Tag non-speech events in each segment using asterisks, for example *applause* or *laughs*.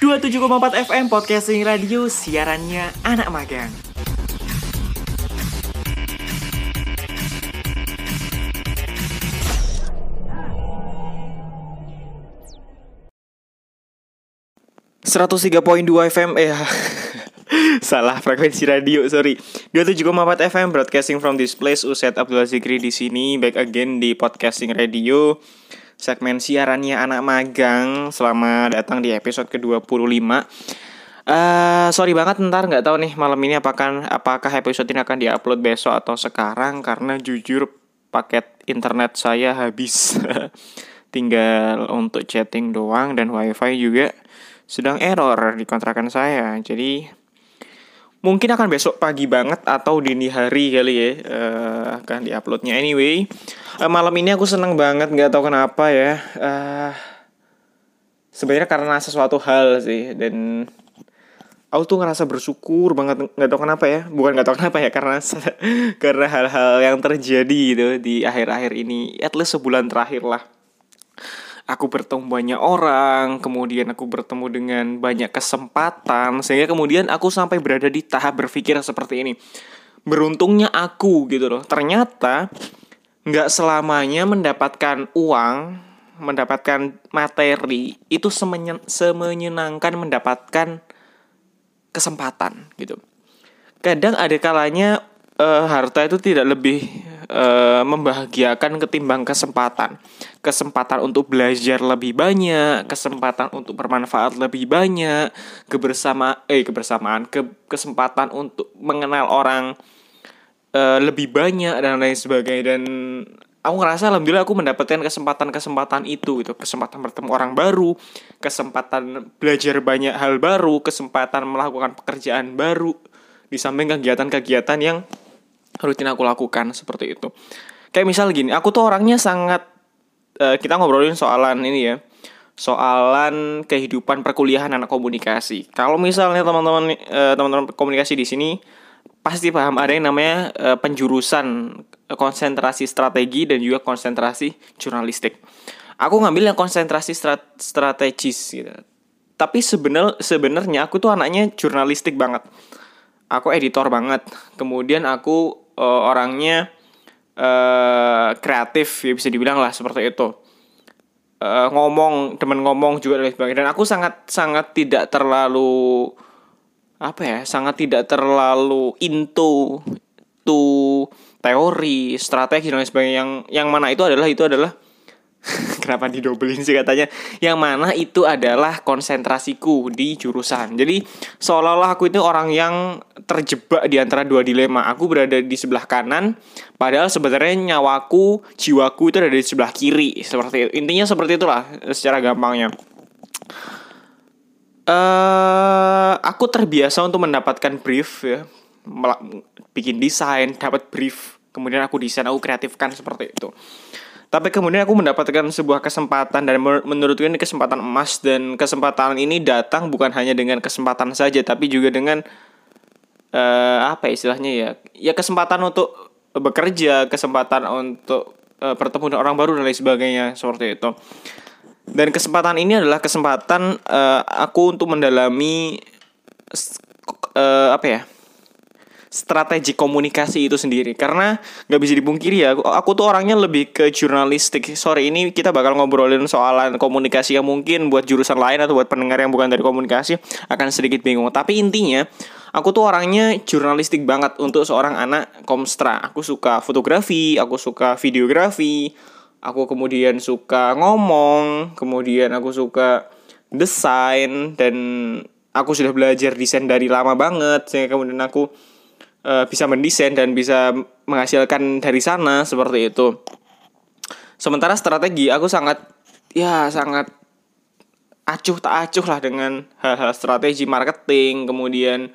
27,4 FM Podcasting Radio Siarannya anak magang. Seratus tiga poin dua FM eh *laughs* salah frekuensi radio sorry. 27,4 FM broadcasting from this place. Uset Abdul Zikri di sini back again di podcasting radio segmen siarannya anak magang Selamat datang di episode ke-25 uh, Sorry banget ntar nggak tahu nih malam ini apakah apakah episode ini akan diupload besok atau sekarang Karena jujur paket internet saya habis. *laughs* Tinggal untuk chatting doang dan wifi juga sedang error di kontrakan saya. Jadi mungkin akan besok pagi banget atau dini hari kali ya uh, akan diuploadnya. Anyway uh, malam ini aku seneng banget nggak tahu kenapa ya. Uh, sebenarnya karena sesuatu hal sih dan aku tuh ngerasa bersyukur banget. Nggak tahu kenapa ya bukan nggak tahu kenapa ya karena *laughs* karena hal-hal yang terjadi gitu di akhir-akhir ini at least sebulan terakhir lah aku bertemu banyak orang, kemudian aku bertemu dengan banyak kesempatan, sehingga kemudian aku sampai berada di tahap berpikir seperti ini. Beruntungnya aku gitu loh. Ternyata nggak selamanya mendapatkan uang, mendapatkan materi itu semenyen semenyenangkan mendapatkan kesempatan gitu. Kadang ada kalanya uh, harta itu tidak lebih uh, membahagiakan ketimbang kesempatan. Kesempatan untuk belajar lebih banyak, kesempatan untuk bermanfaat lebih banyak, kebersama eh kebersamaan, ke, kesempatan untuk mengenal orang uh, lebih banyak dan lain sebagainya dan aku ngerasa alhamdulillah aku mendapatkan kesempatan-kesempatan itu gitu kesempatan bertemu orang baru kesempatan belajar banyak hal baru kesempatan melakukan pekerjaan baru di samping kegiatan-kegiatan yang rutin aku lakukan seperti itu. Kayak misal gini, aku tuh orangnya sangat uh, kita ngobrolin soalan ini ya. Soalan kehidupan perkuliahan anak komunikasi. Kalau misalnya teman-teman uh, teman-teman komunikasi di sini pasti paham ada yang namanya uh, penjurusan konsentrasi strategi dan juga konsentrasi jurnalistik. Aku ngambil yang konsentrasi strat strategis gitu. Tapi sebenarnya sebenarnya aku tuh anaknya jurnalistik banget. Aku editor banget. Kemudian aku uh, orangnya uh, kreatif ya bisa dibilang lah seperti itu. Uh, ngomong temen ngomong juga dan sebagainya. Dan aku sangat sangat tidak terlalu apa ya sangat tidak terlalu into to teori strategi dan lain sebagainya. Yang yang mana itu adalah itu adalah *laughs* Kenapa didobelin sih katanya? Yang mana itu adalah konsentrasiku di jurusan. Jadi seolah-olah aku itu orang yang terjebak di antara dua dilema. Aku berada di sebelah kanan, padahal sebenarnya nyawaku, jiwaku itu ada di sebelah kiri. Seperti itu. Intinya seperti itulah secara gampangnya. Uh, aku terbiasa untuk mendapatkan brief ya, bikin desain, dapat brief, kemudian aku desain, aku kreatifkan seperti itu. Tapi kemudian aku mendapatkan sebuah kesempatan dan menurutku ini kesempatan emas dan kesempatan ini datang bukan hanya dengan kesempatan saja tapi juga dengan uh, apa ya istilahnya ya ya kesempatan untuk bekerja, kesempatan untuk uh, bertemu dengan orang baru dan lain sebagainya seperti itu. Dan kesempatan ini adalah kesempatan uh, aku untuk mendalami uh, apa ya? Strategi komunikasi itu sendiri. Karena nggak bisa dipungkiri ya aku, aku tuh orangnya lebih ke jurnalistik. Sorry ini kita bakal ngobrolin soalan komunikasi yang mungkin buat jurusan lain atau buat pendengar yang bukan dari komunikasi akan sedikit bingung. Tapi intinya aku tuh orangnya jurnalistik banget untuk seorang anak komstra. Aku suka fotografi aku suka videografi aku kemudian suka ngomong kemudian aku suka desain dan aku sudah belajar desain dari lama banget sehingga kemudian aku uh, bisa mendesain dan bisa menghasilkan dari sana seperti itu. Sementara strategi aku sangat ya sangat acuh tak acuh lah dengan hal-hal strategi marketing kemudian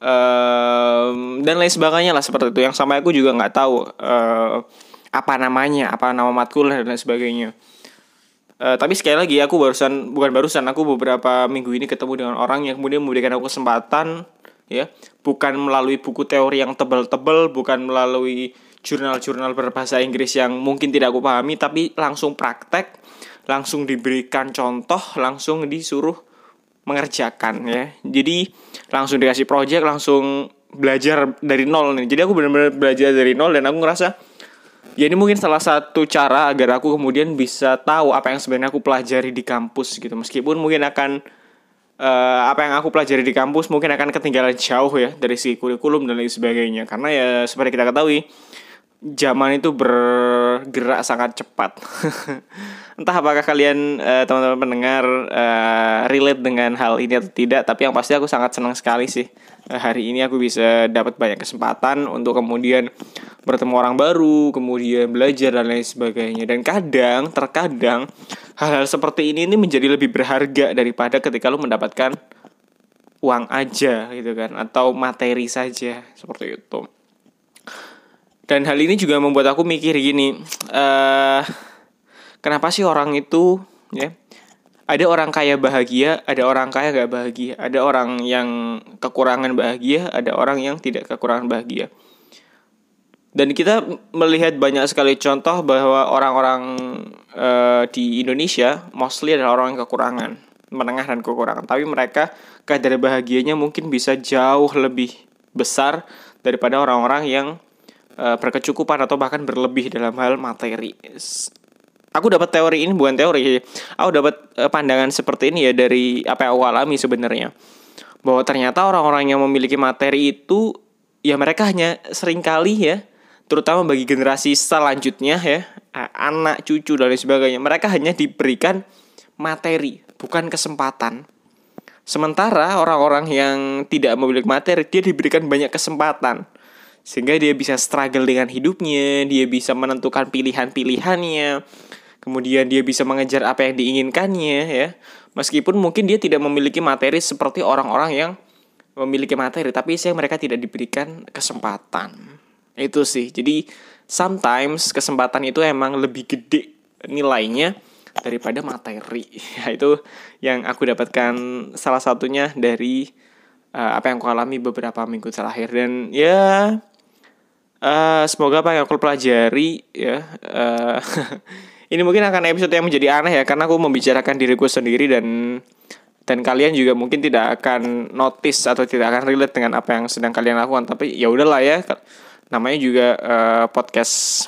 um, dan lain sebagainya lah seperti itu yang sama aku juga nggak tahu uh, apa namanya apa nama matkul dan lain sebagainya Uh, tapi sekali lagi aku barusan bukan barusan aku beberapa minggu ini ketemu dengan orang yang kemudian memberikan aku kesempatan ya. Bukan melalui buku teori yang tebal-tebal bukan melalui jurnal-jurnal berbahasa Inggris yang mungkin tidak aku pahami tapi langsung praktek langsung diberikan contoh langsung disuruh mengerjakan ya. Jadi langsung dikasih project langsung belajar dari nol nih. Jadi aku benar-benar belajar dari nol dan aku ngerasa ya ini mungkin salah satu cara agar aku kemudian bisa tahu apa yang sebenarnya aku pelajari di kampus gitu. Meskipun mungkin akan uh, apa yang aku pelajari di kampus mungkin akan ketinggalan jauh ya dari si kurikulum dan lain sebagainya karena ya seperti kita ketahui zaman itu bergerak sangat cepat. *laughs* Entah apakah kalian uh, teman-teman pendengar uh, relate dengan hal ini atau tidak, tapi yang pasti aku sangat senang sekali sih uh, hari ini aku bisa dapat banyak kesempatan untuk kemudian bertemu orang baru, kemudian belajar dan lain sebagainya. Dan kadang, terkadang hal-hal seperti ini ini menjadi lebih berharga daripada ketika lu mendapatkan uang aja gitu kan atau materi saja seperti itu dan hal ini juga membuat aku mikir gini uh, kenapa sih orang itu ya ada orang kaya bahagia ada orang kaya gak bahagia? Ada orang yang kekurangan bahagia ada orang yang tidak kekurangan bahagia. Dan kita melihat banyak sekali contoh bahwa orang-orang uh, di Indonesia mostly adalah orang yang kekurangan menengah dan kekurangan. Tapi mereka kadar bahagianya mungkin bisa jauh lebih besar daripada orang-orang yang uh, berkecukupan atau bahkan berlebih dalam hal materi. Aku dapat teori ini bukan teori, aku dapat uh, pandangan seperti ini ya dari apa yang aku alami sebenarnya. Bahwa ternyata orang-orang yang memiliki materi itu ya mereka hanya sering kali ya terutama bagi generasi selanjutnya ya anak cucu dan lain sebagainya mereka hanya diberikan materi bukan kesempatan. Sementara orang-orang yang tidak memiliki materi dia diberikan banyak kesempatan. Sehingga dia bisa struggle dengan hidupnya, dia bisa menentukan pilihan-pilihannya, kemudian dia bisa mengejar apa yang diinginkannya ya. Meskipun mungkin dia tidak memiliki materi seperti orang-orang yang memiliki materi, tapi saya mereka tidak diberikan kesempatan. Itu sih. Jadi sometimes kesempatan itu emang lebih gede nilainya daripada materi. *laughs* Ya, itu yang aku dapatkan salah satunya dari uh, apa yang aku alami beberapa minggu terakhir dan ya Uh, semoga apa yang aku pelajari ya uh, *laughs* ini mungkin akan episode yang menjadi aneh ya karena aku membicarakan diriku sendiri dan dan kalian juga mungkin tidak akan notice atau tidak akan relate dengan apa yang sedang kalian lakukan. Tapi ya udahlah ya namanya juga uh, podcast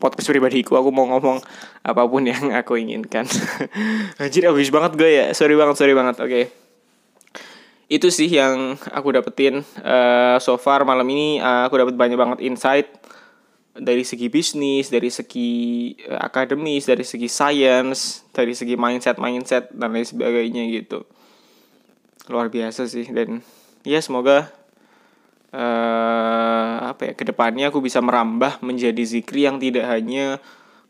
podcast pribadiku. Aku mau ngomong apa pun yang aku inginkan. *laughs* Anjir habis banget gue ya. Sorry banget sorry banget. Oke. Okay itu sih yang aku dapetin uh, so far malam ini. Uh, aku dapat banyak banget insight dari segi bisnis, dari segi uh, akademis, dari segi science, dari segi mindset mindset dan lain sebagainya gitu. Luar biasa sih dan ya semoga uh, apa ya ke depannya aku bisa merambah menjadi zikri yang tidak hanya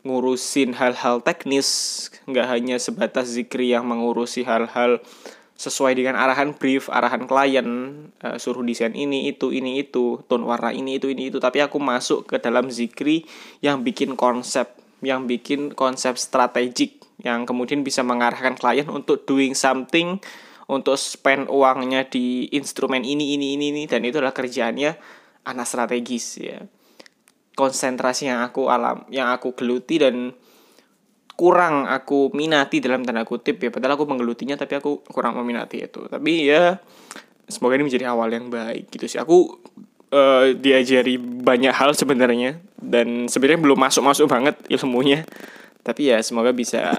ngurusin hal-hal teknis, nggak hanya sebatas zikri yang mengurusi hal-hal sesuai dengan arahan brief, arahan klien, uh, suruh desain ini, itu, ini, itu, tone warna ini, itu, ini, itu. Tapi aku masuk ke dalam zikri yang bikin konsep, yang bikin konsep strategik, yang kemudian bisa mengarahkan klien untuk doing something, untuk spend uangnya di instrumen ini, ini, ini, ini, dan itu adalah kerjaannya anak strategis ya. Konsentrasi yang aku alam, yang aku geluti dan kurang aku minati dalam tanda kutip ya. Padahal aku menggelutinya tapi aku kurang meminati itu. Tapi ya semoga ini menjadi awal yang baik gitu sih. Aku uh, diajari banyak hal sebenarnya. Dan sebenarnya belum masuk masuk banget ilmunya. Tapi ya semoga bisa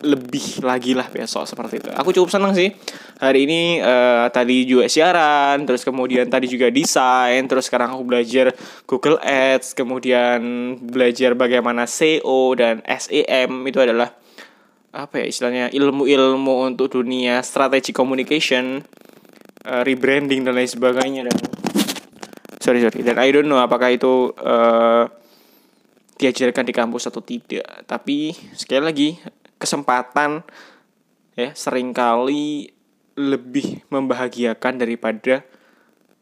lebih lagi lah besok seperti itu. Aku cukup senang sih hari ini uh, tadi juga siaran, terus kemudian tadi juga desain, terus sekarang aku belajar Google Ads, kemudian belajar bagaimana SEO dan SEM itu adalah apa ya istilahnya ilmu-ilmu untuk dunia strategi communication, uh, rebranding dan lain sebagainya dan sorry sorry dan I don't know apakah itu uh, diajarkan di kampus atau tidak. Tapi sekali lagi kesempatan ya sering kali lebih membahagiakan daripada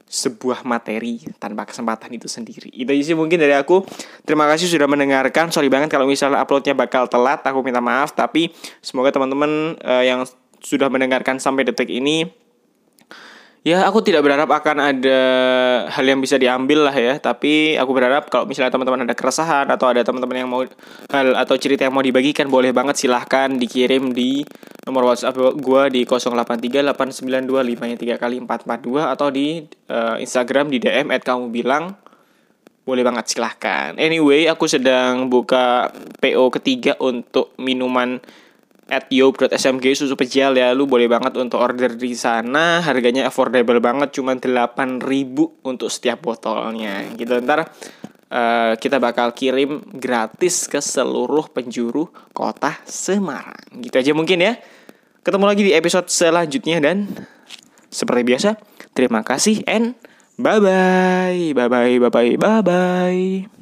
sebuah materi tanpa kesempatan itu sendiri. Itu sih mungkin dari aku. Terima kasih sudah mendengarkan. Sorry banget kalau misalnya uploadnya bakal telat. Aku minta maaf. Tapi semoga teman-teman uh, yang sudah mendengarkan sampai detik ini Ya aku tidak berharap akan ada hal yang bisa diambil lah ya. Tapi aku berharap kalau misalnya teman-teman ada keresahan Atau ada teman-teman yang mau hal atau cerita yang mau dibagikan Boleh banget silahkan dikirim di nomor whatsapp gue di 083892 kali 442 Atau di uh, Instagram di DM at kamu bilang. Boleh banget silahkan. Anyway aku sedang buka PO ketiga untuk minuman at yo.smg susu pejal ya lu boleh banget untuk order di sana. Harganya affordable banget cuma 8000 untuk setiap botolnya. Gitu ntar uh, kita bakal kirim gratis ke seluruh penjuru kota Semarang. Gitu aja mungkin ya. Ketemu lagi di episode selanjutnya dan seperti biasa terima kasih and bye bye bye bye bye bye bye bye